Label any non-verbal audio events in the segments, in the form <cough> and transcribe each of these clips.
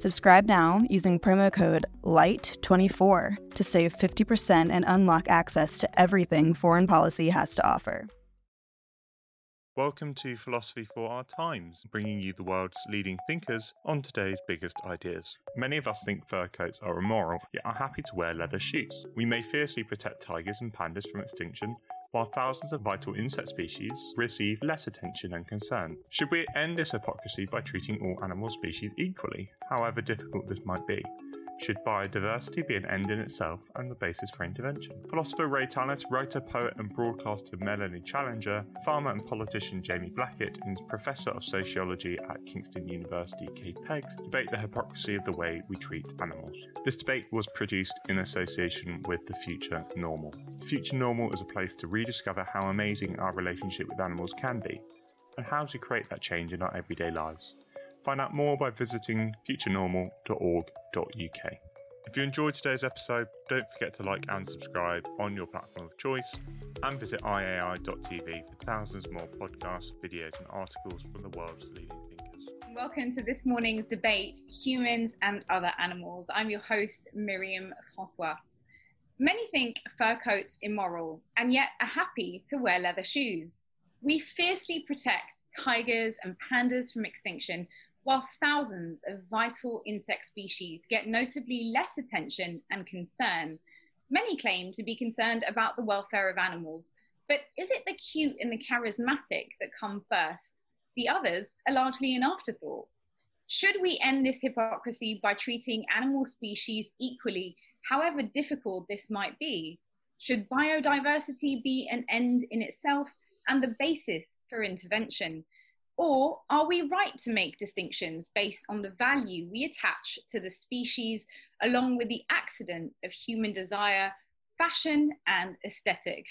Subscribe now using promo code LIGHT24 to save 50% and unlock access to everything foreign policy has to offer. Welcome to Philosophy for Our Times, bringing you the world's leading thinkers on today's biggest ideas. Many of us think fur coats are immoral, yet are happy to wear leather shoes. We may fiercely protect tigers and pandas from extinction, while thousands of vital insect species receive less attention and concern. Should we end this hypocrisy by treating all animal species equally, however difficult this might be? Should biodiversity be an end in itself and the basis for intervention? Philosopher Ray Tallis, writer, poet, and broadcaster Melanie Challenger, farmer and politician Jamie Blackett, and professor of sociology at Kingston University, Kay Peggs, debate the hypocrisy of the way we treat animals. This debate was produced in association with The Future Normal. The Future Normal is a place to rediscover how amazing our relationship with animals can be, and how to create that change in our everyday lives. Find out more by visiting futurenormal.org.uk. If you enjoyed today's episode, don't forget to like and subscribe on your platform of choice and visit iai.tv for thousands more podcasts, videos, and articles from the world's leading thinkers. Welcome to this morning's debate Humans and Other Animals. I'm your host, Myriam Francois. Many think fur coats immoral and yet are happy to wear leather shoes. We fiercely protect tigers and pandas from extinction while thousands of vital insect species get notably less attention and concern. Many claim to be concerned about the welfare of animals, but is it the cute and the charismatic that come first? The others are largely an afterthought. Should we end this hypocrisy by treating animal species equally, however difficult this might be? Should biodiversity be an end in itself and the basis for intervention? Or are we right to make distinctions based on the value we attach to the species, along with the accident of human desire, fashion, and aesthetic?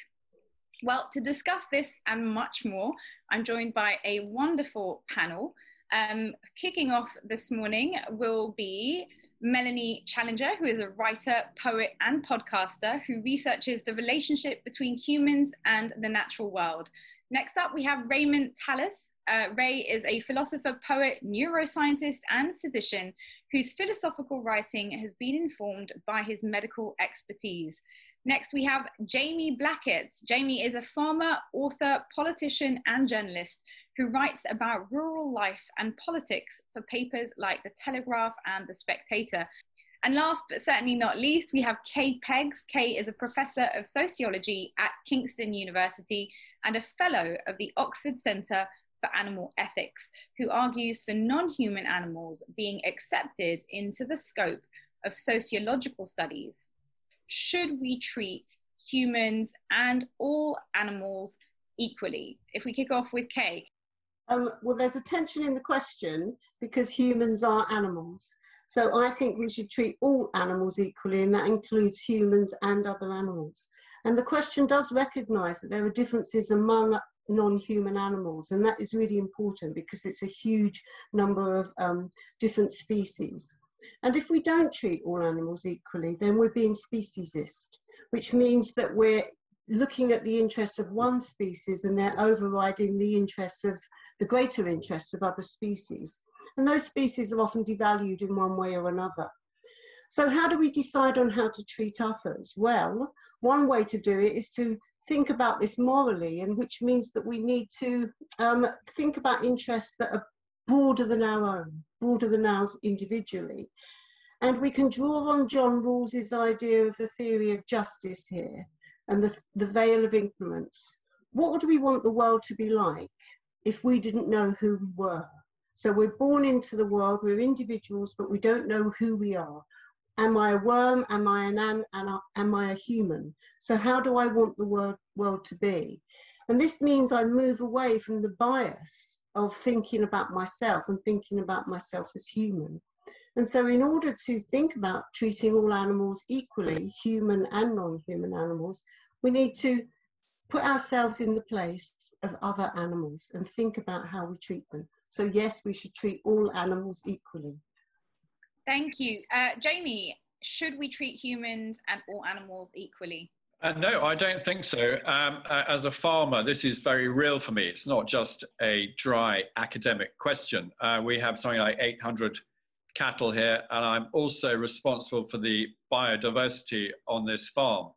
Well, to discuss this and much more, I'm joined by a wonderful panel. Um, kicking off this morning will be Melanie Challenger, who is a writer, poet, and podcaster who researches the relationship between humans and the natural world. Next up, we have Raymond Tallis, uh, Ray is a philosopher, poet, neuroscientist, and physician whose philosophical writing has been informed by his medical expertise. Next, we have Jamie Blackett. Jamie is a farmer, author, politician, and journalist who writes about rural life and politics for papers like The Telegraph and The Spectator. And last but certainly not least, we have Kay Peggs. Kay is a professor of sociology at Kingston University and a fellow of the Oxford Centre for Animal Ethics, who argues for non human animals being accepted into the scope of sociological studies. Should we treat humans and all animals equally? If we kick off with Kay. Um, well, there's a tension in the question because humans are animals. So I think we should treat all animals equally, and that includes humans and other animals. And the question does recognize that there are differences among non-human animals and that is really important because it's a huge number of um, different species. And if we don't treat all animals equally then we're being speciesist which means that we're looking at the interests of one species and they're overriding the interests of the greater interests of other species. And those species are often devalued in one way or another. So how do we decide on how to treat others? Well one way to do it is to think about this morally, and which means that we need to um, think about interests that are broader than our own, broader than ours individually. And we can draw on John Rawls's idea of the theory of justice here. and the, the veil of ignorance. What would we want the world to be like if we didn't know who we were? So we're born into the world, we're individuals, but we don't know who we are. Am I a worm? Am I an ant? Am I a human? So how do I want the world, world to be? And this means I move away from the bias of thinking about myself and thinking about myself as human. And so, in order to think about treating all animals equally, human and non human animals, we need to put ourselves in the place of other animals and think about how we treat them. So, yes, we should treat all animals equally. Thank you. Uh, Jamie, should we treat humans and all animals equally? Uh, no, I don't think so. Um, uh, as a farmer, this is very real for me. It's not just a dry academic question. Uh, we have something like 800 cattle here, and I'm also responsible for the biodiversity on this farm.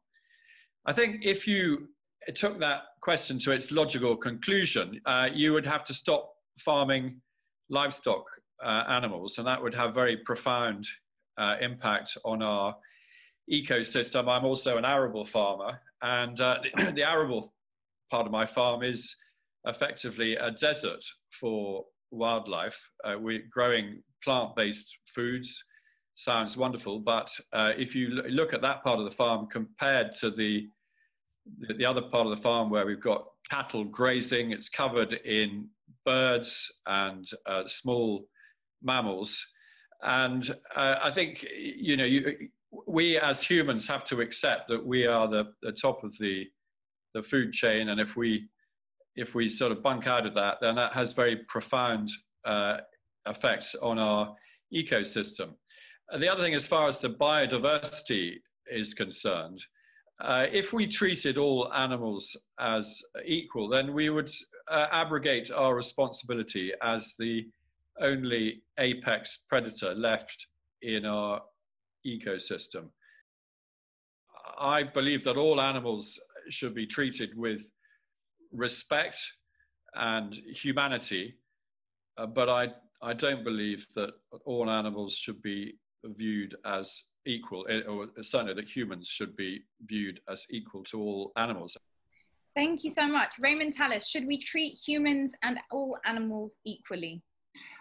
I think if you took that question to its logical conclusion, uh, you would have to stop farming livestock uh, animals, and that would have very profound uh, impact on our ecosystem. I'm also an arable farmer, and uh, <clears throat> the, arable part of my farm is effectively a desert for wildlife. Uh, we're growing plant-based foods. Sounds wonderful, but uh, if you look at that part of the farm compared to the the other part of the farm where we've got cattle grazing, it's covered in birds and uh, small mammals. And uh, I think, you know, you, we as humans have to accept that we are the, the top of the, the food chain. And if we, if we sort of bunk out of that, then that has very profound uh, effects on our ecosystem. And the other thing, as far as the biodiversity is concerned, uh, if we treated all animals as equal, then we would uh, abrogate our responsibility as the only apex predator left in our ecosystem. I believe that all animals should be treated with respect and humanity, uh, but I, I don't believe that all animals should be viewed as equal, eh, or certainly that humans should be viewed as equal to all animals. Thank you so much. Raymond Tallis, should we treat humans and all animals equally?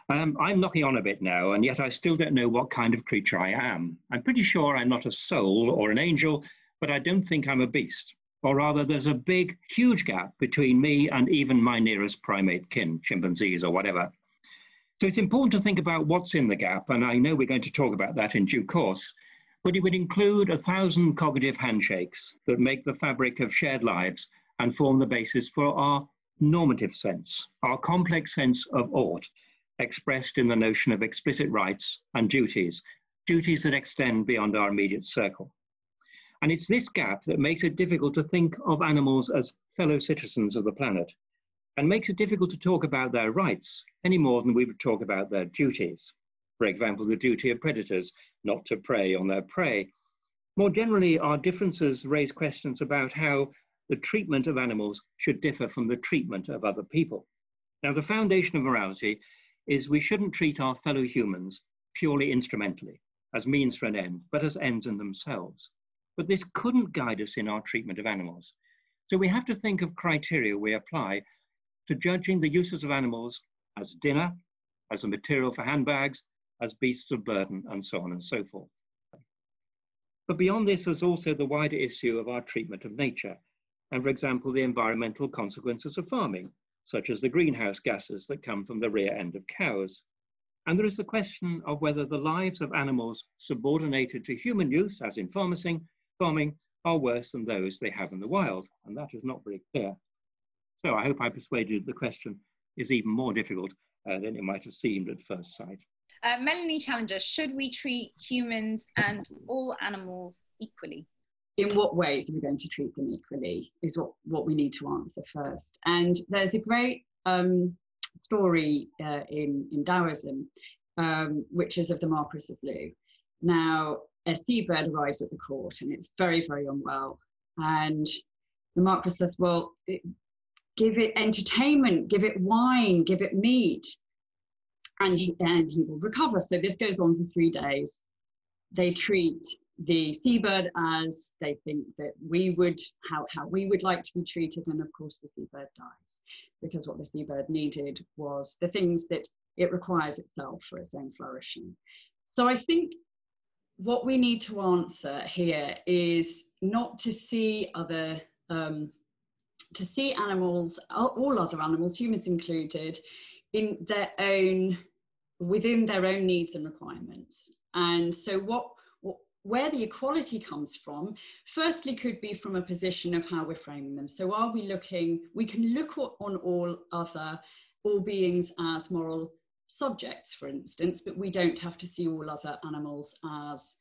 Um, I'm knocking on a bit now, and yet I still don't know what kind of creature I am. I'm pretty sure I'm not a soul or an angel, but I don't think I'm a beast. Or rather, there's a big, huge gap between me and even my nearest primate kin, chimpanzees or whatever. So it's important to think about what's in the gap, and I know we're going to talk about that in due course, but it would include a thousand cognitive handshakes that make the fabric of shared lives and form the basis for our normative sense, our complex sense of ought, expressed in the notion of explicit rights and duties, duties that extend beyond our immediate circle. And it's this gap that makes it difficult to think of animals as fellow citizens of the planet and makes it difficult to talk about their rights any more than we would talk about their duties. For example, the duty of predators not to prey on their prey. More generally, our differences raise questions about how the treatment of animals should differ from the treatment of other people. Now, the foundation of morality is we shouldn't treat our fellow humans purely instrumentally, as means for an end, but as ends in themselves. But this couldn't guide us in our treatment of animals. So we have to think of criteria we apply to judging the uses of animals as dinner, as a material for handbags, as beasts of burden, and so on and so forth. But beyond this was also the wider issue of our treatment of nature, and for example, the environmental consequences of farming, such as the greenhouse gases that come from the rear end of cows. And there is the question of whether the lives of animals subordinated to human use, as in farming, farming are worse than those they have in the wild, and that is not very clear. So I hope I persuaded that the question is even more difficult uh, than it might have seemed at first sight. Uh, Melanie Challenger, should we treat humans and all animals equally? In what ways are we going to treat them equally is what, what we need to answer first. And there's a great um, story uh, in, in Taoism, um, which is of the Marquis of Lu. Now, a seabird arrives at the court and it's very, very unwell. And the Marquis says, Well, it, give it entertainment, give it wine, give it meat and he, and he will recover. So this goes on for three days. They treat the seabird as they think that we would how, how we would like to be treated and of course the seabird dies. Because what the seabird needed was the things that it requires itself for its own flourishing. So i think what we need to answer here is not to see other um, to see animals all other animals humans included in their own within their own needs and requirements. And so what where the equality comes from, firstly, could be from a position of how we're framing them. So, are we looking, we can look on all other, all beings as moral subjects, for instance, but we don't have to see all other animals as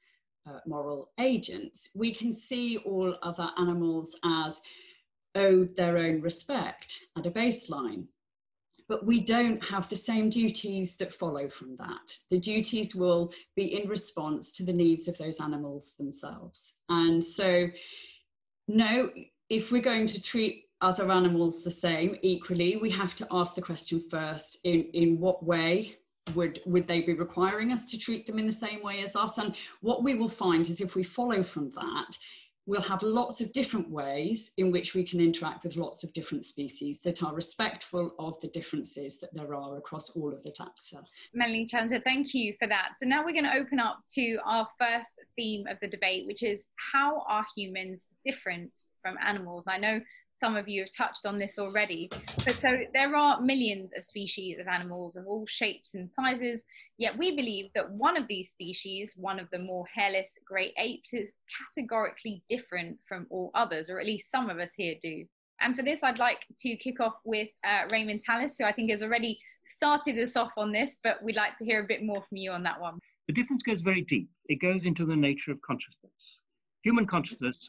uh, moral agents. We can see all other animals as owed their own respect at a baseline but we don't have the same duties that follow from that. The duties will be in response to the needs of those animals themselves. And so, no, if we're going to treat other animals the same equally, we have to ask the question first in, in what way would would they be requiring us to treat them in the same way as us and what we will find is if we follow from that we'll have lots of different ways in which we can interact with lots of different species that are respectful of the differences that there are across all of the taxa. Melanie Challenger, thank you for that. So now we're going to open up to our first theme of the debate, which is how are humans different from animals? I know some of you have touched on this already. But so there are millions of species of animals of all shapes and sizes, yet we believe that one of these species, one of the more hairless great apes, is categorically different from all others, or at least some of us here do. And for this, I'd like to kick off with uh, Raymond Tallis, who I think has already started us off on this, but we'd like to hear a bit more from you on that one. The difference goes very deep. It goes into the nature of consciousness. Human consciousness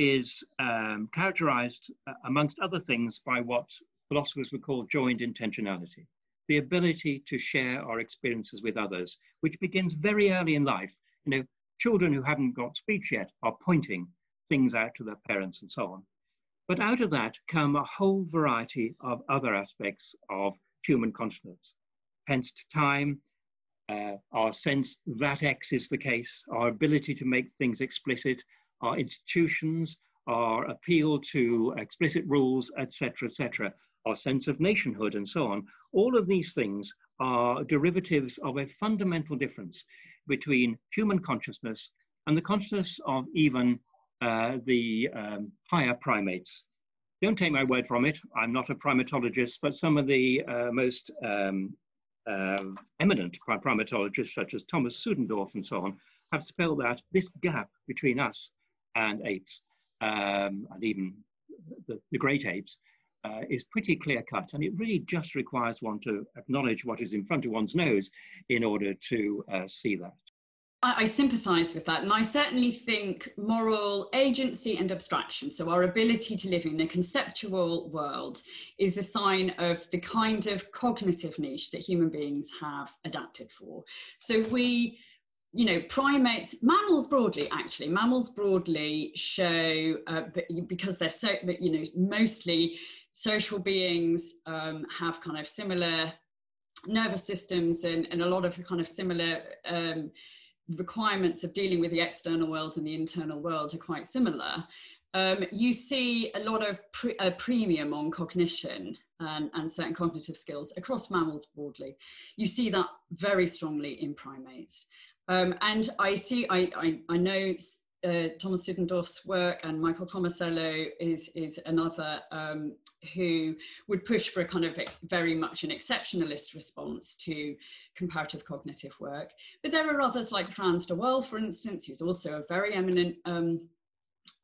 is um, characterized, uh, amongst other things, by what philosophers would call joint intentionality, the ability to share our experiences with others, which begins very early in life. You know, children who haven't got speech yet are pointing things out to their parents and so on. But out of that come a whole variety of other aspects of human consciousness. Hence time, uh, our sense that X is the case, our ability to make things explicit, our institutions, our appeal to explicit rules, etc., etc., our sense of nationhood, and so on. All of these things are derivatives of a fundamental difference between human consciousness and the consciousness of even uh, the um, higher primates. Don't take my word from it. I'm not a primatologist, but some of the uh, most um, uh, eminent primatologists, such as Thomas Suddendorf and so on, have spelled out this gap between us and apes, um, and even the, the great apes, uh, is pretty clear cut. And it really just requires one to acknowledge what is in front of one's nose in order to uh, see that. I, I sympathize with that. And I certainly think moral agency and abstraction, so our ability to live in a conceptual world, is a sign of the kind of cognitive niche that human beings have adapted for. So we you know, primates, mammals broadly, actually, mammals broadly show, uh, because they're so, you know, mostly social beings um, have kind of similar nervous systems and, and a lot of the kind of similar um, requirements of dealing with the external world and the internal world are quite similar. Um, you see a lot of pre- a premium on cognition and, and certain cognitive skills across mammals broadly. You see that very strongly in primates. Um, and I see, I, I, I know uh, Thomas Suddendorf's work and Michael Tomasello is, is another um, who would push for a kind of a, very much an exceptionalist response to comparative cognitive work. But there are others like Frans de Waal, for instance, who's also a very eminent um,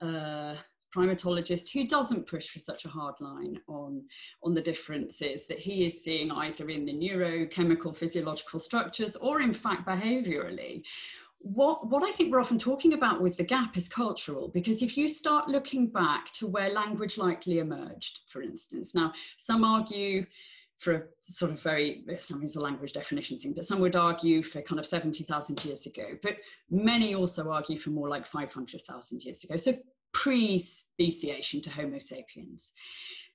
uh, primatologist who doesn't push for such a hard line on, on the differences that he is seeing either in the neurochemical physiological structures or in fact behaviorally. What, what I think we're often talking about with the gap is cultural, because if you start looking back to where language likely emerged, for instance, now some argue for a sort of very, some is a language definition thing, but some would argue for kind of 70,000 years ago, but many also argue for more like 500,000 years ago. So pre-speciation to Homo sapiens.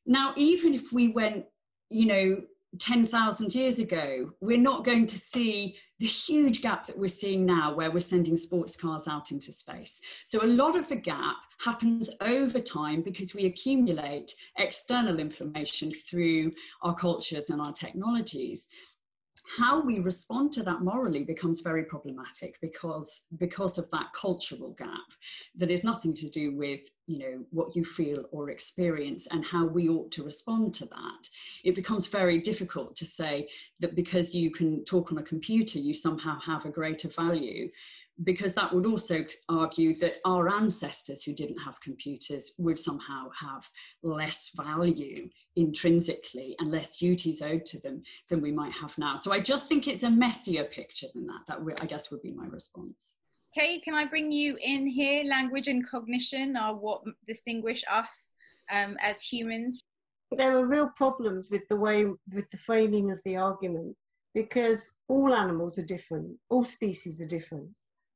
Now, even if we went, you know, 10,000 years ago, we're not going to see the huge gap that we're seeing now where we're sending sports cars out into space. So a lot of the gap happens over time because we accumulate external information through our cultures and our technologies how we respond to that morally becomes very problematic because because of that cultural gap that is nothing to do with you know what you feel or experience and how we ought to respond to that. It becomes very difficult to say that because you can talk on a computer you somehow have a greater value because that would also argue that our ancestors who didn't have computers would somehow have less value intrinsically and less duties owed to them than we might have now. So I just think it's a messier picture than that. That I guess would be my response. Kay, can I bring you in here? Language and cognition are what distinguish us um, as humans. There are real problems with the way, with the framing of the argument, because all animals are different, all species are different.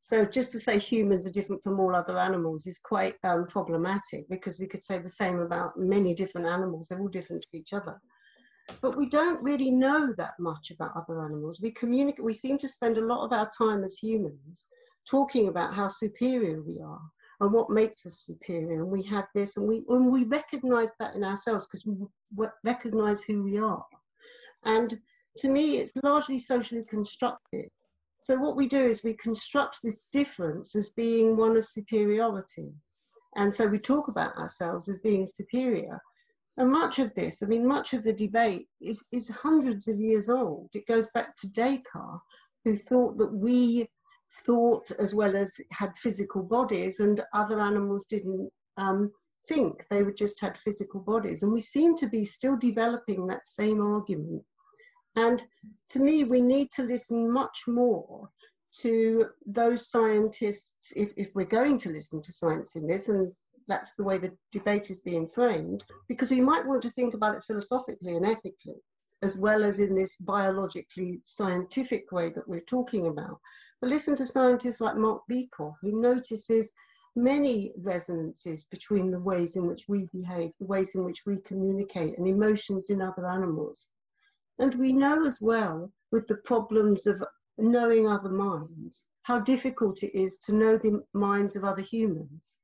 So just to say humans are different from all other animals is quite um, problematic because we could say the same about many different animals. They're all different to each other. But we don't really know that much about other animals. We communicate, we seem to spend a lot of our time as humans talking about how superior we are and what makes us superior. And we have this, and we, and we recognize that in ourselves because we recognize who we are. And to me, it's largely socially constructed so what we do is we construct this difference as being one of superiority. And so we talk about ourselves as being superior. And much of this, I mean, much of the debate is, is hundreds of years old. It goes back to Descartes, who thought that we thought as well as had physical bodies and other animals didn't um, think, they just had physical bodies. And we seem to be still developing that same argument and to me, we need to listen much more to those scientists, if, if we're going to listen to science in this, and that's the way the debate is being framed, because we might want to think about it philosophically and ethically, as well as in this biologically scientific way that we're talking about. But listen to scientists like Marc Bekoff, who notices many resonances between the ways in which we behave, the ways in which we communicate, and emotions in other animals. And we know as well with the problems of knowing other minds, how difficult it is to know the minds of other humans,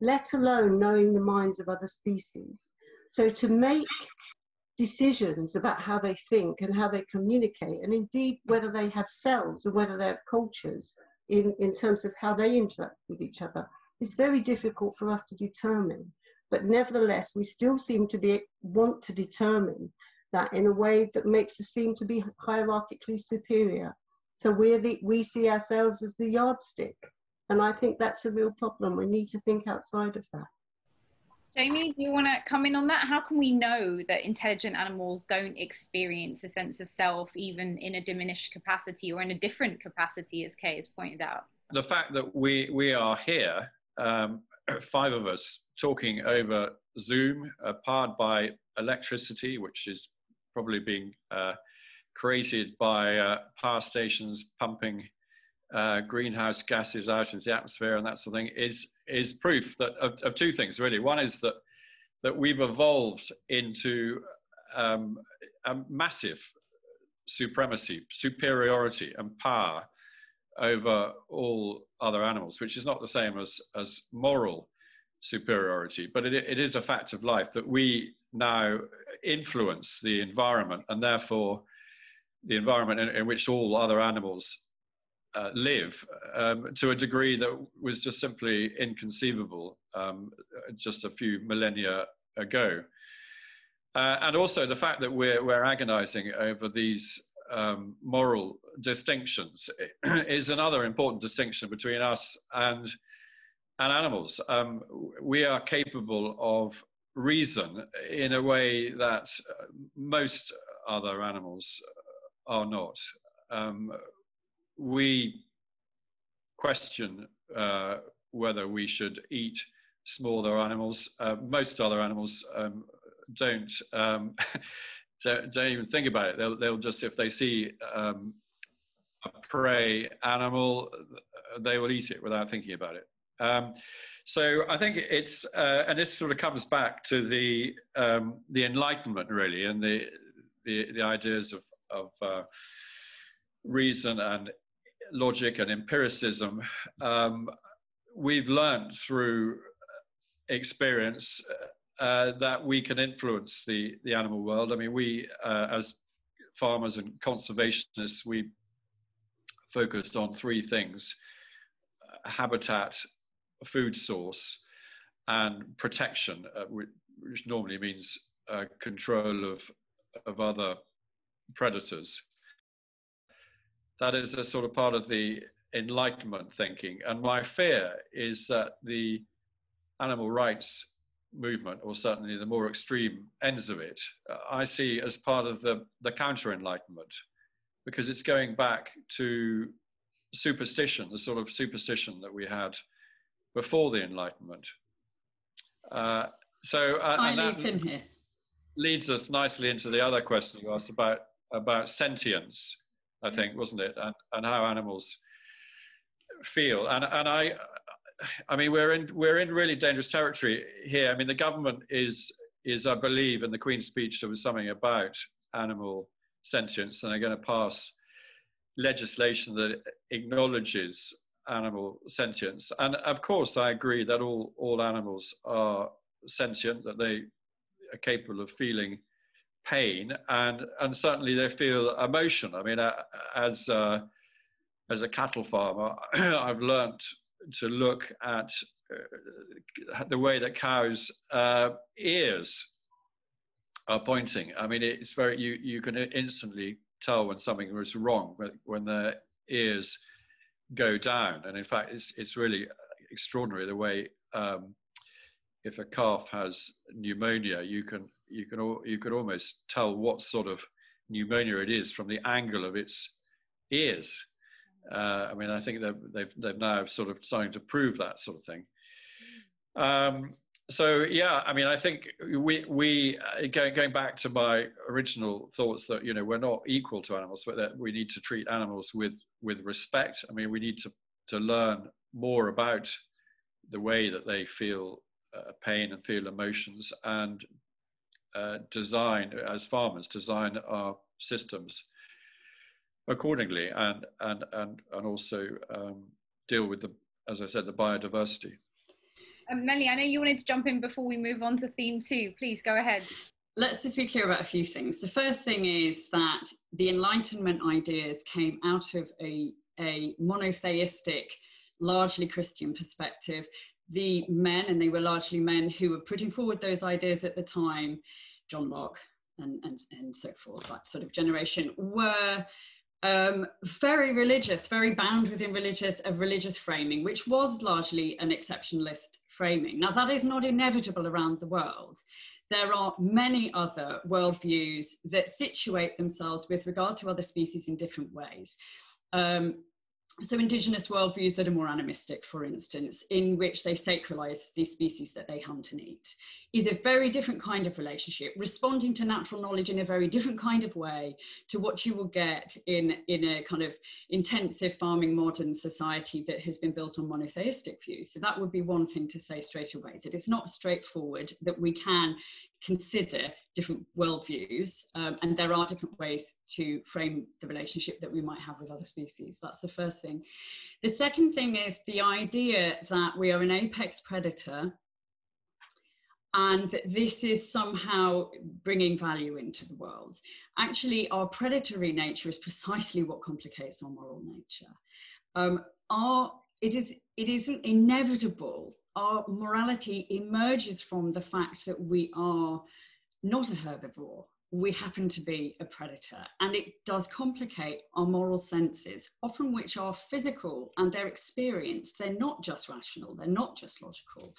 let alone knowing the minds of other species. So to make decisions about how they think and how they communicate, and indeed whether they have selves or whether they have cultures in, in terms of how they interact with each other, is very difficult for us to determine. But nevertheless, we still seem to be want to determine that in a way that makes us seem to be hierarchically superior. So we're the, we see ourselves as the yardstick. And I think that's a real problem. We need to think outside of that. Jamie, do you want to come in on that? How can we know that intelligent animals don't experience a sense of self, even in a diminished capacity or in a different capacity, as Kay has pointed out? The fact that we, we are here, um, <clears throat> five of us, talking over Zoom, uh, powered by electricity, which is probably being uh, created by uh, power stations pumping uh, greenhouse gases out into the atmosphere and that sort of thing is is proof that of, of two things really. One is that that we've evolved into um, a massive supremacy, superiority, and power over all other animals, which is not the same as as moral superiority, but it, it is a fact of life that we now influence the environment and therefore the environment in, in which all other animals uh, live um, to a degree that was just simply inconceivable um, just a few millennia ago. Uh, and also the fact that we're, we're agonizing over these um, moral distinctions <clears throat> is another important distinction between us and, and animals. Um, we are capable of reason in a way that uh, most other animals are not. Um, we question uh, whether we should eat smaller animals. Uh, most other animals um, don't, um, <laughs> don't, don't even think about it. They'll, they'll just if they see um, a prey animal, they will eat it without thinking about it. Um, so I think it's, uh, and this sort of comes back to the um, the Enlightenment really, and the the, the ideas of, of uh, reason and logic and empiricism, um, we've learned through experience uh, that we can influence the, the animal world. I mean, we, uh, as farmers and conservationists, we focused on three things uh, habitat, food source, and protection, uh, which, normally means uh, control of, of other predators. That is a sort of part of the Enlightenment thinking. And my fear is that the animal rights movement, or certainly the more extreme ends of it, uh, I see as part of the, the counter Enlightenment, because it's going back to superstition, the sort of superstition that we had before the Enlightenment. Uh, so, uh, and that leads us nicely into the other question you asked about about sentience. I think wasn't it, and, and how animals feel. And and I I mean, we're in we're in really dangerous territory here. I mean, the government is is I believe in the Queen's speech there was something about animal sentience, and they're going to pass legislation that acknowledges animal sentience. And of course, I agree that all all animals are sentient, that they are capable of feeling pain, and and certainly they feel emotion. I mean, as uh, as a cattle farmer, <clears throat> I've learnt to look at uh, the way that cows' uh, ears are pointing. I mean, it's very you you can instantly tell when something is wrong when their ears go down, and in fact, it's it's really extraordinary the way. Um, if a calf has pneumonia, you can you can you could almost tell what sort of pneumonia it is from the angle of its ears. Uh, I mean, I think they've, they've, they've now sort of starting to prove that sort of thing. Um, so yeah, I mean, I think we we uh, going, going back to my original thoughts that you know we're not equal to animals, but that we need to treat animals with with respect. I mean, we need to to learn more about the way that they feel uh, pain and feel emotions, and uh, design as farmers design our systems accordingly and and and and also um, deal with the as I said the biodiversity. Um, Melly, I know you wanted to jump in before we move on to theme two. Please go ahead. Let's just be clear about a few things. The first thing is that the Enlightenment ideas came out of a, a monotheistic, largely Christian perspective. The men, and they were largely men who were putting forward those ideas at the time, John Locke and, and, and so forth, that sort of generation, were um, very religious, very bound within religious a religious framing, which was largely an exceptionalist framing. Now that is not inevitable around the world. There are many other worldviews that situate themselves with regard to other species in different ways. Um, so indigenous worldviews that are more animistic, for instance, in which they sacralize these species that they hunt and eat, is a very different kind of relationship, responding to natural knowledge in a very different kind of way to what you will get in, in a kind of intensive farming modern society that has been built on monotheistic views. So that would be one thing to say straight away, that it's not straightforward, that we can consider different worldviews, um, and there are different ways to frame the relationship that we might have with other species. That's the first thing. The second thing is the idea that we are an apex predator and that this is somehow bringing value into the world. Actually, our predatory nature is precisely what complicates our moral nature. Um, our, it, is, it isn't inevitable our morality emerges from the fact that we are not a herbivore. We happen to be a predator, and it does complicate our moral senses, often which are physical and they're experienced. They're not just rational, they're not just logical.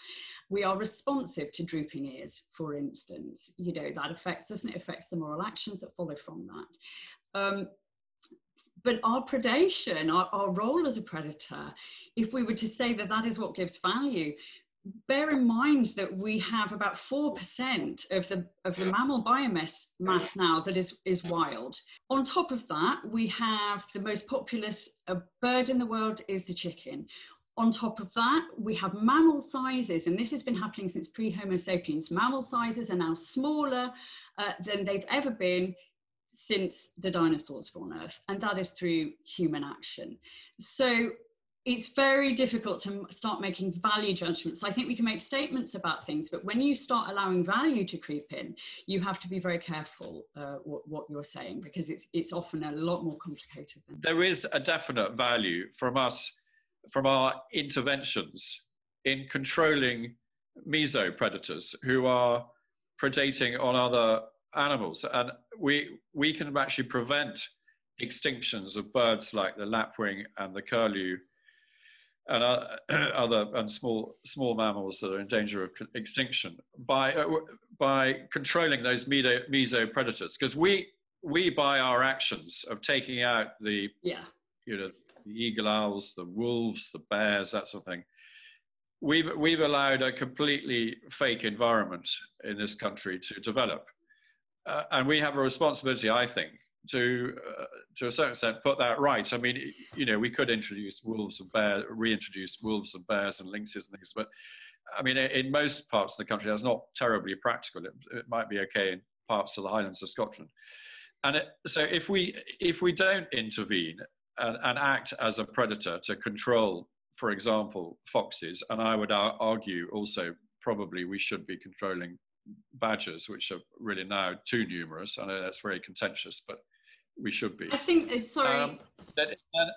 We are responsive to drooping ears, for instance. You know, that affects us and it affects the moral actions that follow from that. Um, but our predation, our, our role as a predator, if we were to say that that is what gives value, bear in mind that we have about 4% of the of the mammal biomass mass now that is is wild. On top of that we have the most populous uh, bird in the world is the chicken. On top of that we have mammal sizes and this has been happening since pre homo sapiens. Mammal sizes are now smaller uh, than they've ever been since the dinosaurs were on Earth, and that is through human action. So it's very difficult to start making value judgments. I think we can make statements about things, but when you start allowing value to creep in, you have to be very careful uh, what, what, you're saying because it's it's often a lot more complicated. Than there is a definite value from us, from our interventions in controlling meso predators who are predating on other animals, and we we can actually prevent extinctions of birds like the lapwing and the curlew and uh, <clears throat> other and small small mammals that are in danger of extinction by uh, by controlling those meso, meso predators. Because we we by our actions of taking out the yeah. you know the eagle owls the wolves the bears that sort of thing we've we've allowed a completely fake environment in this country to develop uh, and we have a responsibility i think to uh, to a certain extent put that right. I mean, you know, we could introduce wolves and bears, reintroduce wolves and bears and lynxes and things, but I mean, in most parts of the country, that's not terribly practical. It, it might be okay in parts of the Highlands of Scotland. And it, so, if we if we don't intervene and, and act as a predator to control, for example, foxes, and I would argue also probably we should be controlling badgers, which are really now too numerous. I know that's very contentious, but we should be. I think. Uh, sorry. Um, then,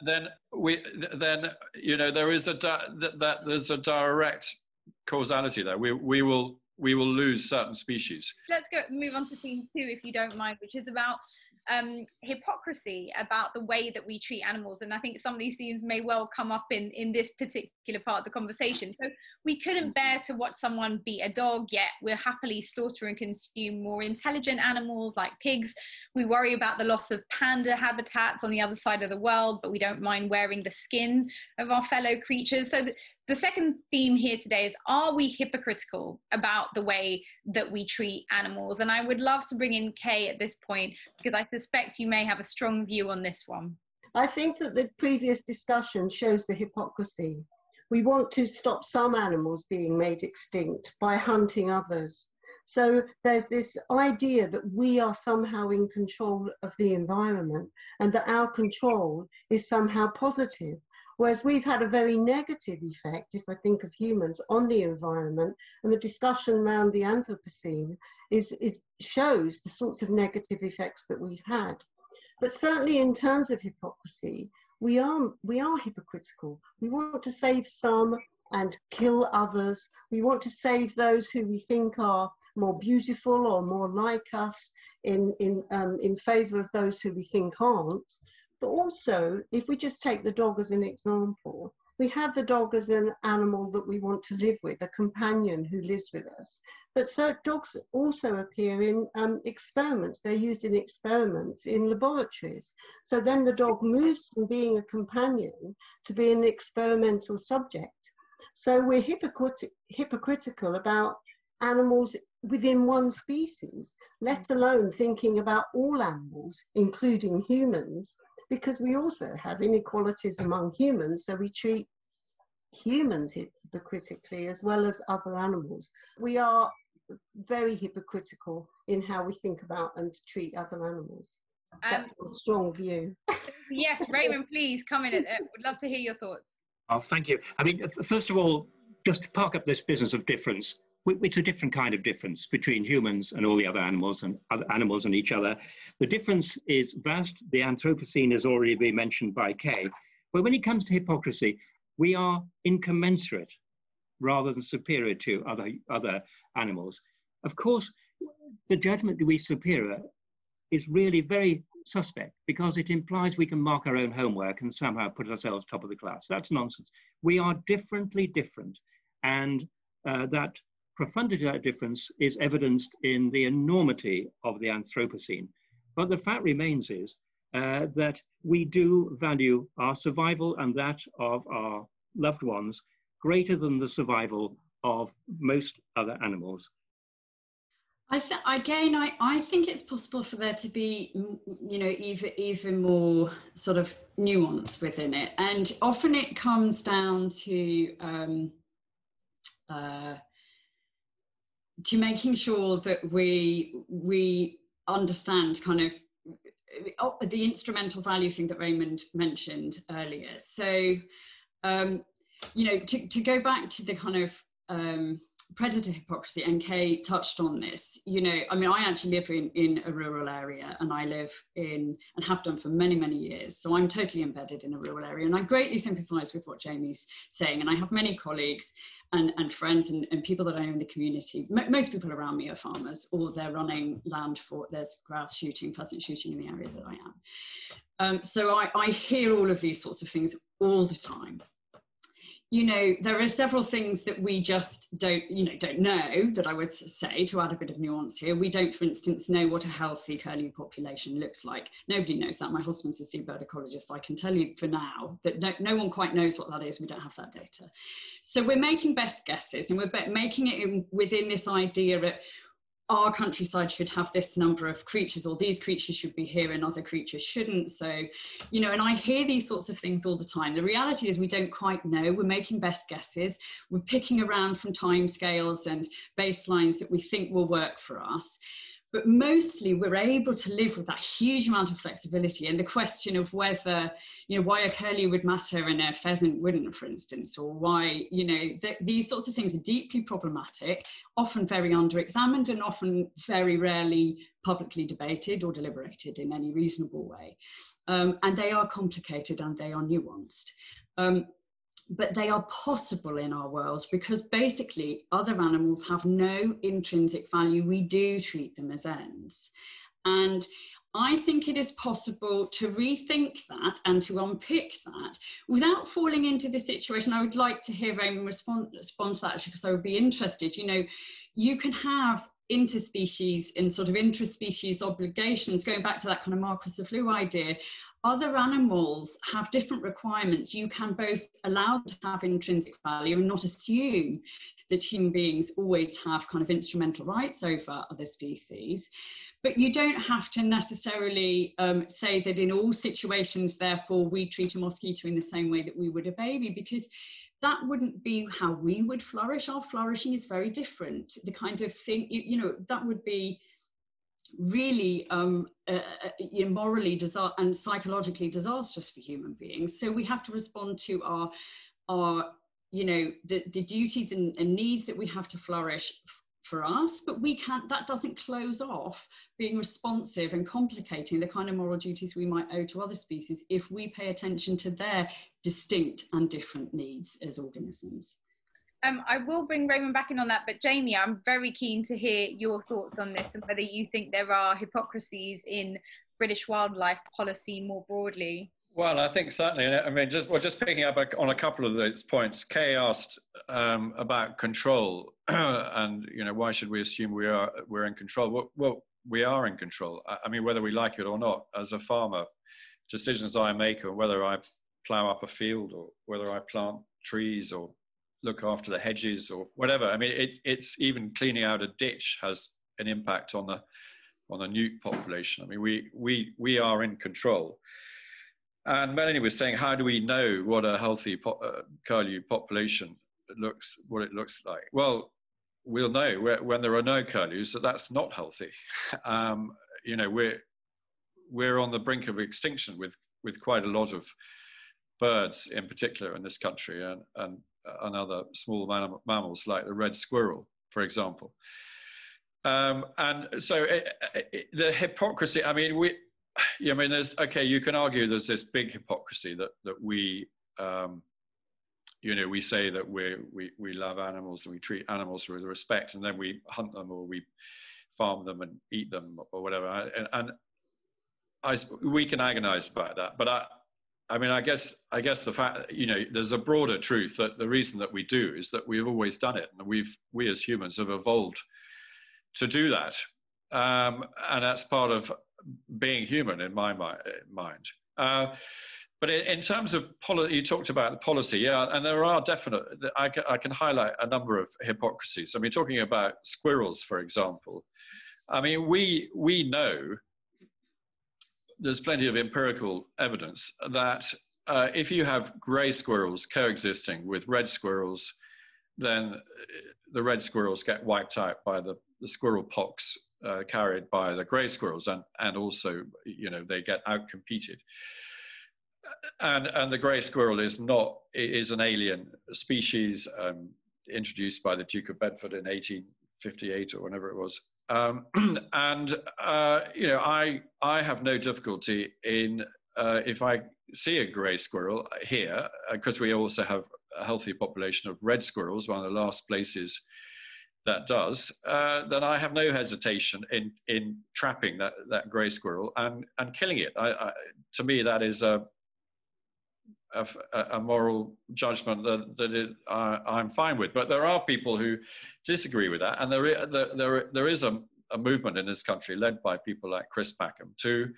then we then you know there is a di- that, that there's a direct causality there. We we will we will lose certain species. Let's go move on to theme two, if you don't mind, which is about um, hypocrisy about the way that we treat animals. And I think some of these themes may well come up in, in this particular part of the conversation. So we couldn't bear to watch someone beat a dog, yet we'll happily slaughter and consume more intelligent animals like pigs. We worry about the loss of panda habitats on the other side of the world, but we don't mind wearing the skin of our fellow creatures. So the, the second theme here today is Are we hypocritical about the way that we treat animals? And I would love to bring in Kay at this point because I suspect you may have a strong view on this one. I think that the previous discussion shows the hypocrisy. We want to stop some animals being made extinct by hunting others. So there's this idea that we are somehow in control of the environment and that our control is somehow positive. Whereas we've had a very negative effect, if I think of humans, on the environment, and the discussion around the Anthropocene is it shows the sorts of negative effects that we've had. But certainly in terms of hypocrisy, we are we are hypocritical. We want to save some and kill others. We want to save those who we think are more beautiful or more like us in in um, in favour of those who we think aren't. But also, if we just take the dog as an example, we have the dog as an animal that we want to live with, a companion who lives with us. But so dogs also appear in um, experiments. They're used in experiments in laboratories. So then the dog moves from being a companion to being an experimental subject. So we're hypocrit- hypocritical about animals within one species, let alone thinking about all animals, including humans, because we also have inequalities among humans, so we treat humans hypocritically as well as other animals. We are very hypocritical in how we think about and treat other animals. That's um, a strong view. <laughs> yes, Raymond, please come in. Uh, would love to hear your thoughts. Oh, thank you. I mean, first of all, just to park up this business of difference, it's a different kind of difference between humans and all the other animals and other animals and each other. The difference is vast. The Anthropocene has already been mentioned by Kay. But when it comes to hypocrisy, we are incommensurate rather than superior to other, other animals. Of course, the judgment that we are superior is really very suspect because it implies we can mark our own homework and somehow put ourselves top of the class. That's nonsense. We are differently different, and uh, that profundity of that difference is evidenced in the enormity of the Anthropocene. But the fact remains is uh, that we do value our survival and that of our loved ones greater than the survival of most other animals. I th- again, I, I think it's possible for there to be, you know, even even more sort of nuance within it, and often it comes down to um, uh, to making sure that we we understand kind of oh, the instrumental value thing that Raymond mentioned earlier. So, um, you know, to, to go back to the kind of um, predator hypocrisy, and Kay touched on this. You know, I mean, I actually live in, in a rural area and I live in, and have done for many, many years. So I'm totally embedded in a rural area. And I greatly sympathize with what Jamie's saying. And I have many colleagues and, and friends and, and people that I know in the community. M- most people around me are farmers or they're running land for, there's grouse shooting, pheasant shooting in the area that I am. Um, so I, I hear all of these sorts of things all the time you know there are several things that we just don't you know don't know that i would say to add a bit of nuance here. We don't for instance know what a healthy curlew population looks like. Nobody knows that. My husband's a seabird ecologist i can tell you for now that no, no one quite knows what that is. We don't have that data. So we're making best guesses and we're making it in, within this idea that our countryside should have this number of creatures or these creatures should be here and other creatures shouldn't. So you know and i hear these sorts of things all the time. The reality is we don't quite know. We're making best guesses. We're picking around from time scales and baselines that we think will work for us but mostly we're able to live with that huge amount of flexibility and the question of whether you know why a curlew would matter and a pheasant wouldn't for instance or why you know th- these sorts of things are deeply problematic often very under-examined and often very rarely publicly debated or deliberated in any reasonable way. Um, and they are complicated and they are nuanced. Um, but they are possible in our world because basically other animals have no intrinsic value. We do treat them as ends. And I think it is possible to rethink that and to unpick that without falling into the situation. I would like to hear Raymond respond, respond to that actually, because I would be interested. You know, you can have interspecies and sort of intraspecies obligations, going back to that kind of Marcus of Loo idea, other animals have different requirements. You can both allow to have intrinsic value and not assume that human beings always have kind of instrumental rights over other species. But you don't have to necessarily um, say that in all situations, therefore, we treat a mosquito in the same way that we would a baby, because that wouldn't be how we would flourish. Our flourishing is very different. The kind of thing, you, you know, that would be really um, uh, uh morally disa- and psychologically disastrous for human beings. So we have to respond to our, our you know, the, the duties and, and needs that we have to flourish for us, but we can't, that doesn't close off being responsive and complicating the kind of moral duties we might owe to other species if we pay attention to their distinct and different needs as organisms. Um, I will bring Raymond back in on that, but Jamie, I'm very keen to hear your thoughts on this and whether you think there are hypocrisies in British wildlife policy more broadly. Well, I think certainly. I mean, just well, just picking up on a couple of those points. Kay asked um, about control, <clears throat> and you know, why should we assume we are we're in control? Well, we are in control. I mean, whether we like it or not, as a farmer, decisions I make on whether I plough up a field or whether I plant trees or look after the hedges or whatever. I mean, it, it's even cleaning out a ditch has an impact on the on the newt population. I mean, we we we are in control. And Melanie was saying, how do we know what a healthy po- uh, curlew population looks, what it looks like? Well, we'll know when there are no curlews that that's not healthy. <laughs> Um, you know, we're we're on the brink of extinction with with quite a lot of birds in particular in this country and, and and other small mammals like the red squirrel, for example. Um, and so it, it, the hypocrisy, I mean, we, I mean, there's, okay, you can argue there's this big hypocrisy that, that we, um, you know, we say that we, we, we love animals and we treat animals with respect and then we hunt them or we farm them and eat them or whatever. And, and I, we can agonize about that, but I, I mean, I guess I guess the fact you know there's a broader truth that the reason that we do is that we've always done it, and we've we as humans have evolved to do that, um, and that's part of being human in my mind. Uh, but in terms of policy, you talked about the policy, yeah, and there are definite. I can, I can highlight a number of hypocrisies. I mean, talking about squirrels, for example. I mean, we we know there's plenty of empirical evidence that uh, if you have grey squirrels coexisting with red squirrels, then uh, the red squirrels get wiped out by the, the squirrel pox uh, carried by the grey squirrels, and, and also, you know, they get outcompeted. And, and the grey squirrel is not is an alien species um, introduced by the Duke of Bedford in 1858 or whenever it was. Um, <clears throat> and uh, you know, I I have no difficulty in uh, if I see a grey squirrel here because uh, we also have a healthy population of red squirrels, one of the last places that does, uh, then I have no hesitation in in trapping that that grey squirrel and and killing it. I, I, to me, that is a a, a moral judgment that that it, uh, I'm fine with. But there are people who disagree with that, and there there there, there is a, a movement in this country led by people like Chris Packham to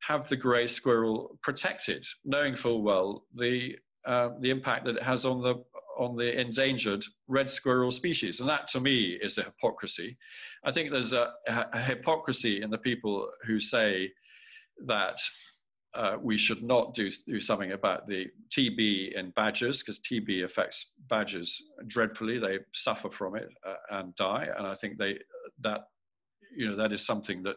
have the grey squirrel protected, knowing full well the uh, the impact that it has on the on the endangered red squirrel species. And that to me is a hypocrisy. I think there's a, a hypocrisy in the people who say that uh, we should not do, do something about the TB in badgers because TB affects badgers dreadfully. They suffer from it uh, and die. And I think they, that, you know, that is something that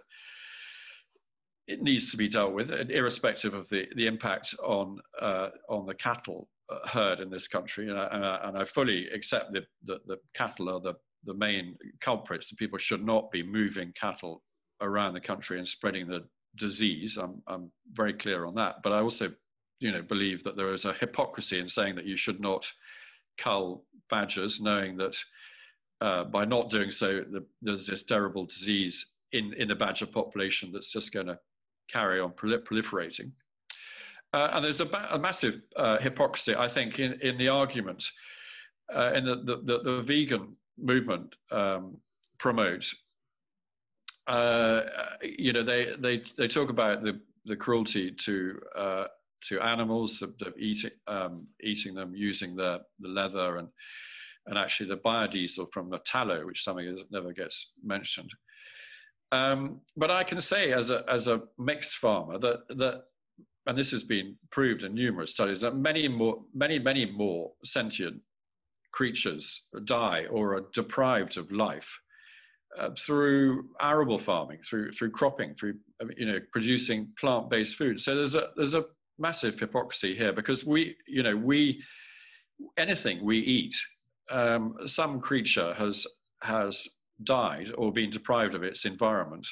it needs to be dealt with, irrespective of the, the impact on, uh, on the cattle uh, herd in this country, and I, and I, and I fully accept that the, the cattle are the, the main culprits. The people should not be moving cattle around the country and spreading the disease. I'm, I'm very clear on that. But I also, you know, believe that there is a hypocrisy in saying that you should not cull badgers, knowing that uh, by not doing so, the, there's this terrible disease in, in the badger population that's just going to carry on proliferating. Uh, and there's a, a massive uh, hypocrisy, I think, in, in the argument, uh, in the, the, the, vegan movement um, promotes. Uh, you know, they, they, they talk about the, the cruelty to, uh, to animals, the, eating, um, eating them, using the, the leather, and, and actually the biodiesel from the tallow, which something that never gets mentioned. Um, but I can say, as a, as a mixed farmer, that, that and this has been proved in numerous studies, that many more, many, many more sentient creatures die or are deprived of life uh, through arable farming, through through cropping, through you know producing plant-based food. So there's a there's a massive hypocrisy here because we you know we anything we eat, um, some creature has has died or been deprived of its environment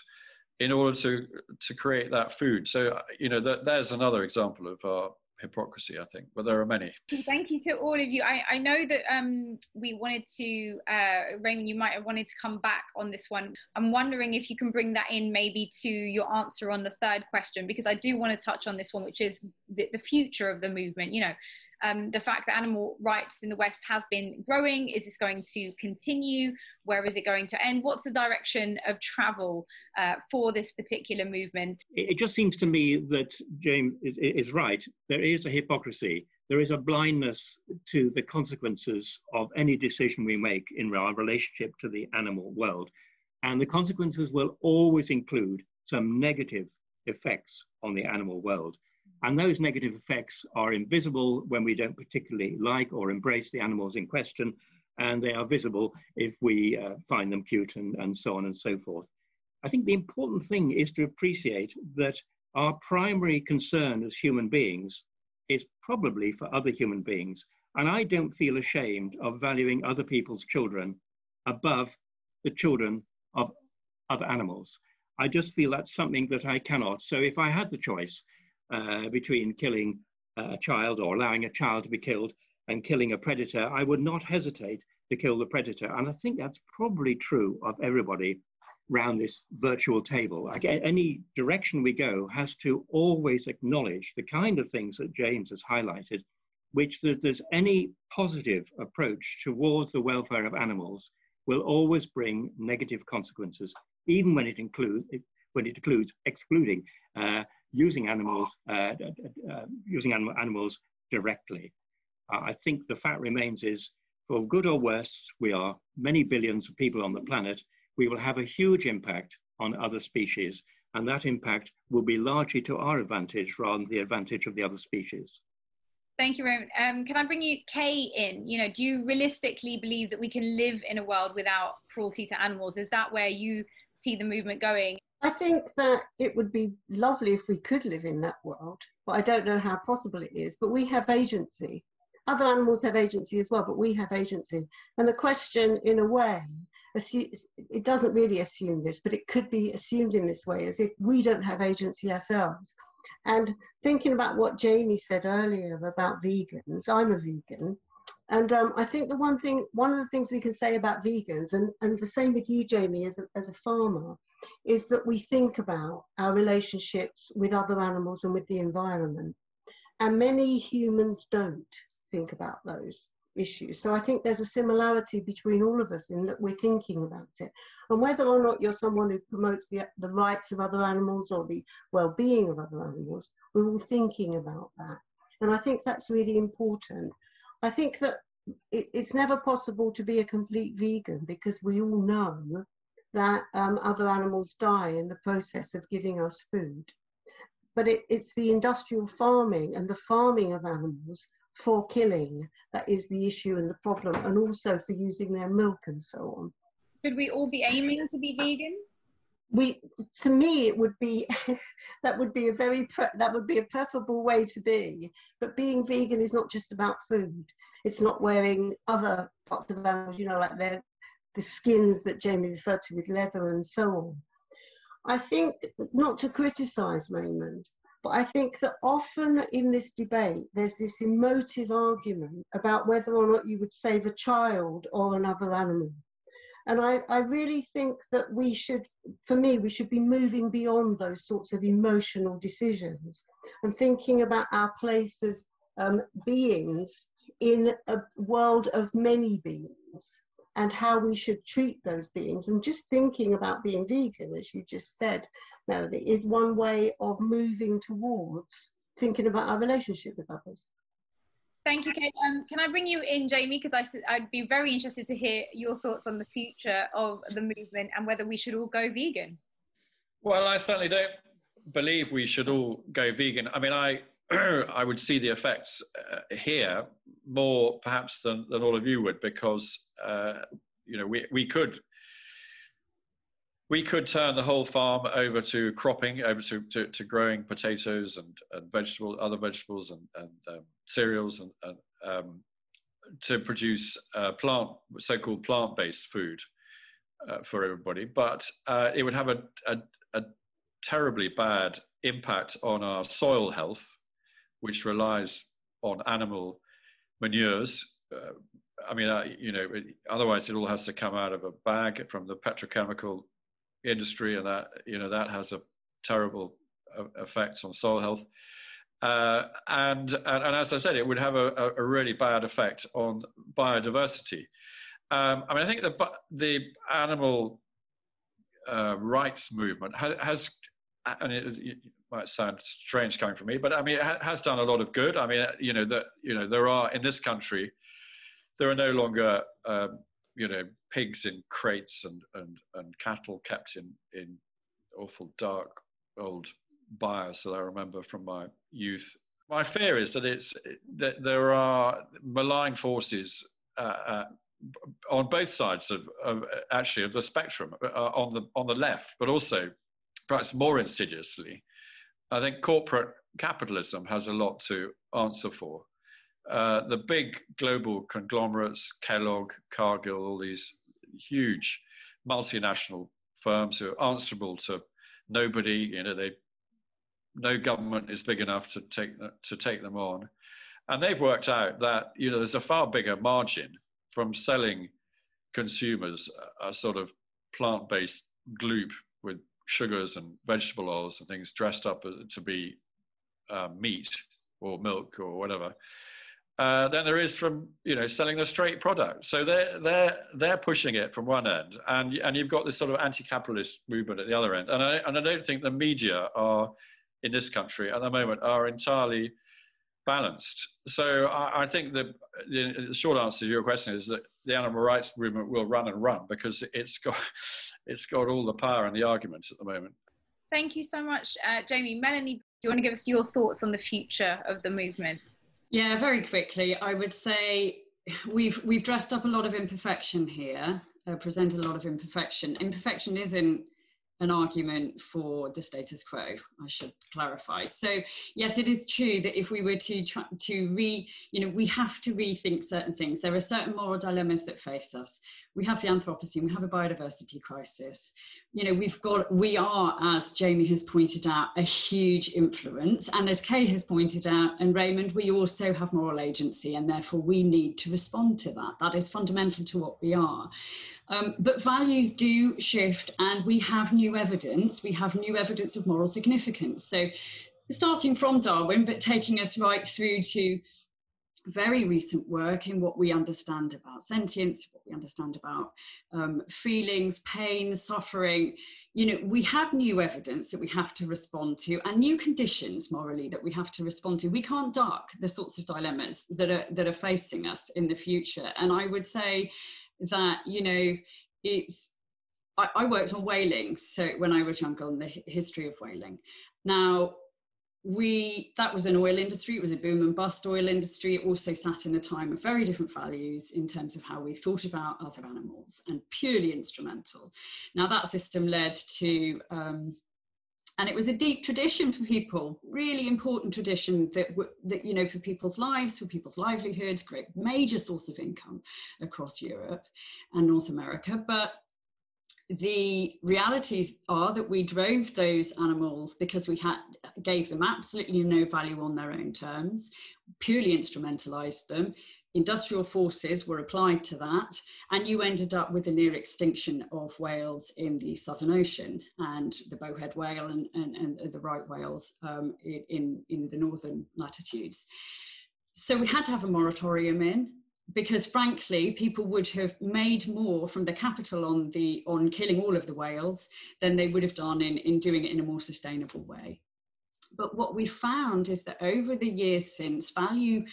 in order to to create that food. So you know that there's another example of our hypocrisy, I think, but there are many. Thank you to all of you. I, I know that um, we wanted to, uh, Raymond, you might have wanted to come back on this one. I'm wondering if you can bring that in maybe to your answer on the third question, because I do want to touch on this one, which is the, the future of the movement. You know, um, the fact that animal rights in the West has been growing. Is this going to continue? Where is it going to end? What's the direction of travel uh, for this particular movement? It just seems to me that James is, is right. There is a hypocrisy. There is a blindness to the consequences of any decision we make in our relationship to the animal world. And the consequences will always include some negative effects on the animal world. And those negative effects are invisible when we don't particularly like or embrace the animals in question, and they are visible if we uh, find them cute and, and so on and so forth. I think the important thing is to appreciate that our primary concern as human beings is probably for other human beings. And I don't feel ashamed of valuing other people's children above the children of other animals. I just feel that's something that I cannot. So if I had the choice, uh, between killing a child or allowing a child to be killed and killing a predator, I would not hesitate to kill the predator. And I think that's probably true of everybody around this virtual table. Any direction we go has to always acknowledge the kind of things that James has highlighted, which that there's any positive approach towards the welfare of animals will always bring negative consequences, even when it includes when it includes excluding uh, using animals, uh, uh, using anim animals directly. Uh, I think the fact remains is, for good or worse, we are many billions of people on the planet. We will have a huge impact on other species, and that impact will be largely to our advantage rather than the advantage of the other species. Thank you, Rowan. Um, can I bring you Kay in? You know, do you realistically believe that we can live in a world without cruelty to animals? Is that where you see the movement going? I think that it would be lovely if we could live in that world, but I don't know how possible it is. But we have agency. Other animals have agency as well, but we have agency. And the question, in a way, it doesn't really assume this, but it could be assumed in this way, as if we don't have agency ourselves. And thinking about what Jamie said earlier about vegans, I'm a vegan. And um, I think the one thing, one of the things we can say about vegans, and, and the same with you, Jamie, as a, as a farmer, is that we think about our relationships with other animals and with the environment. And many humans don't think about those issues. So I think there's a similarity between all of us in that we're thinking about it. And whether or not you're someone who promotes the, the rights of other animals or the well-being of other animals, we're all thinking about that. And I think that's really important. I think that it, it's never possible to be a complete vegan because we all know that um, other animals die in the process of giving us food. But it, it's the industrial farming and the farming of animals for killing that is the issue and the problem, and also for using their milk and so on. Should we all be aiming to be vegan? We, to me, it would be <laughs> that would be a very that would be a preferable way to be. But being vegan is not just about food. It's not wearing other parts of animals, you know, like their the skins that Jamie referred to with leather and so on. I think not to criticise Raymond, but I think that often in this debate, there's this emotive argument about whether or not you would save a child or another animal. And I, I really think that we should, for me, we should be moving beyond those sorts of emotional decisions and thinking about our place as um, beings in a world of many beings and how we should treat those beings. And just thinking about being vegan, as you just said, Melanie, is one way of moving towards thinking about our relationship with others. Thank you, Kate. Um, can I bring you in, Jamie? Because I'd be very interested to hear your thoughts on the future of the movement and whether we should all go vegan. Well, I certainly don't believe we should all go vegan. I mean, I <clears throat> I would see the effects uh, here more perhaps than, than all of you would because uh, you know we, we could we could turn the whole farm over to cropping over to, to, to growing potatoes and, and vegetables other vegetables and, and um, cereals and, and um, to produce uh, plant so-called plant-based food uh, for everybody but uh, it would have a, a, a terribly bad impact on our soil health which relies on animal manures. Uh, I mean, uh, you know, otherwise it all has to come out of a bag from the petrochemical industry, and that you know that has a terrible uh, effects on soil health. Uh, and, and, and as I said, it would have a, a really bad effect on biodiversity. Um, I mean, I think the the animal uh, rights movement has, has and it, might sound strange coming from me, but I mean, it has done a lot of good. I mean, you know, that, you know, there are in this country, there are no longer, um, you know, pigs in crates and, and, and cattle kept in, in awful dark old byres that I remember from my youth. My fear is that it's that there are malign forces uh, uh, on both sides of, of, actually of the spectrum, uh, on the on the left, but also perhaps more insidiously I think corporate capitalism has a lot to answer for. Uh, the big global conglomerates, Kellogg, Cargill, all these huge multinational firms who are answerable to nobody, you know, they, no government is big enough to take, to take them on. And they've worked out that, you know, there's a far bigger margin from selling consumers a, sort of plant-based gloop with sugars and vegetable oils and things dressed up to be uh, meat or milk or whatever uh, than there is from you know selling the straight product. So they're they're they're pushing it from one end, and and you've got this sort of anti-capitalist movement at the other end. And I and I don't think the media are in this country at the moment are entirely balanced. So I, I think the, the short answer to your question is that the animal rights movement will run and run because it's got <laughs> it's got all the power and the arguments at the moment. Thank you so much, uh, Jamie. Melanie, do you want to give us your thoughts on the future of the movement? Yeah, very quickly. I would say we've we've dressed up a lot of imperfection here, uh, presented a lot of imperfection. Imperfection isn't an argument for the status quo i should clarify so yes it is true that if we were to try to re you know we have to rethink certain things there are certain moral dilemmas that face us we have the anthropocene we have a biodiversity crisis you know we've got we are as jamie has pointed out a huge influence and as kay has pointed out and raymond we also have moral agency and therefore we need to respond to that that is fundamental to what we are um, but values do shift, and we have new evidence. We have new evidence of moral significance. So, starting from Darwin, but taking us right through to very recent work in what we understand about sentience, what we understand about um, feelings, pain, suffering. You know, we have new evidence that we have to respond to, and new conditions morally that we have to respond to. We can't duck the sorts of dilemmas that are that are facing us in the future. And I would say that you know it's I, I, worked on whaling so when I was younger on the history of whaling. Now we that was an oil industry, it was a boom and bust oil industry. It also sat in a time of very different values in terms of how we thought about other animals and purely instrumental. Now that system led to um, and it was a deep tradition for people really important tradition that that you know for people's lives for people's livelihoods great major source of income across europe and north america but the realities are that we drove those animals because we had gave them absolutely no value on their own terms purely instrumentalized them industrial forces were applied to that, and you ended up with the near extinction of whales in the Southern Ocean and the bowhead whale and, and, and the right whales um, in, in the northern latitudes. So we had to have a moratorium in because frankly people would have made more from the capital on the on killing all of the whales than they would have done in, in doing it in a more sustainable way but what we found is that over the years since value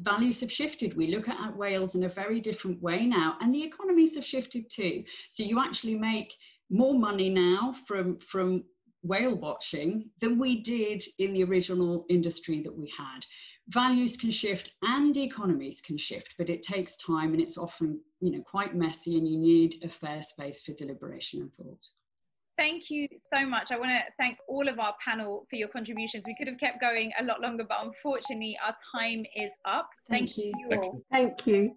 values have shifted. We look at whales in a very different way now, and the economies have shifted too. So you actually make more money now from from whale watching than we did in the original industry that we had. Values can shift and economies can shift, but it takes time and it's often, you know, quite messy and you need a fair space for deliberation and thought thank you so much. I want to thank all of our panel for your contributions. We could have kept going a lot longer, but unfortunately, our time is up. Thank, thank you. Thank you. Thank you.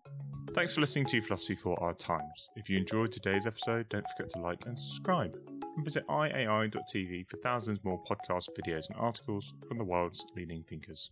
Thanks for listening to Philosophy for Our Times. If you enjoyed today's episode, don't forget to like and subscribe. And visit iai.tv for thousands more podcasts, videos, and articles from the world's leading thinkers.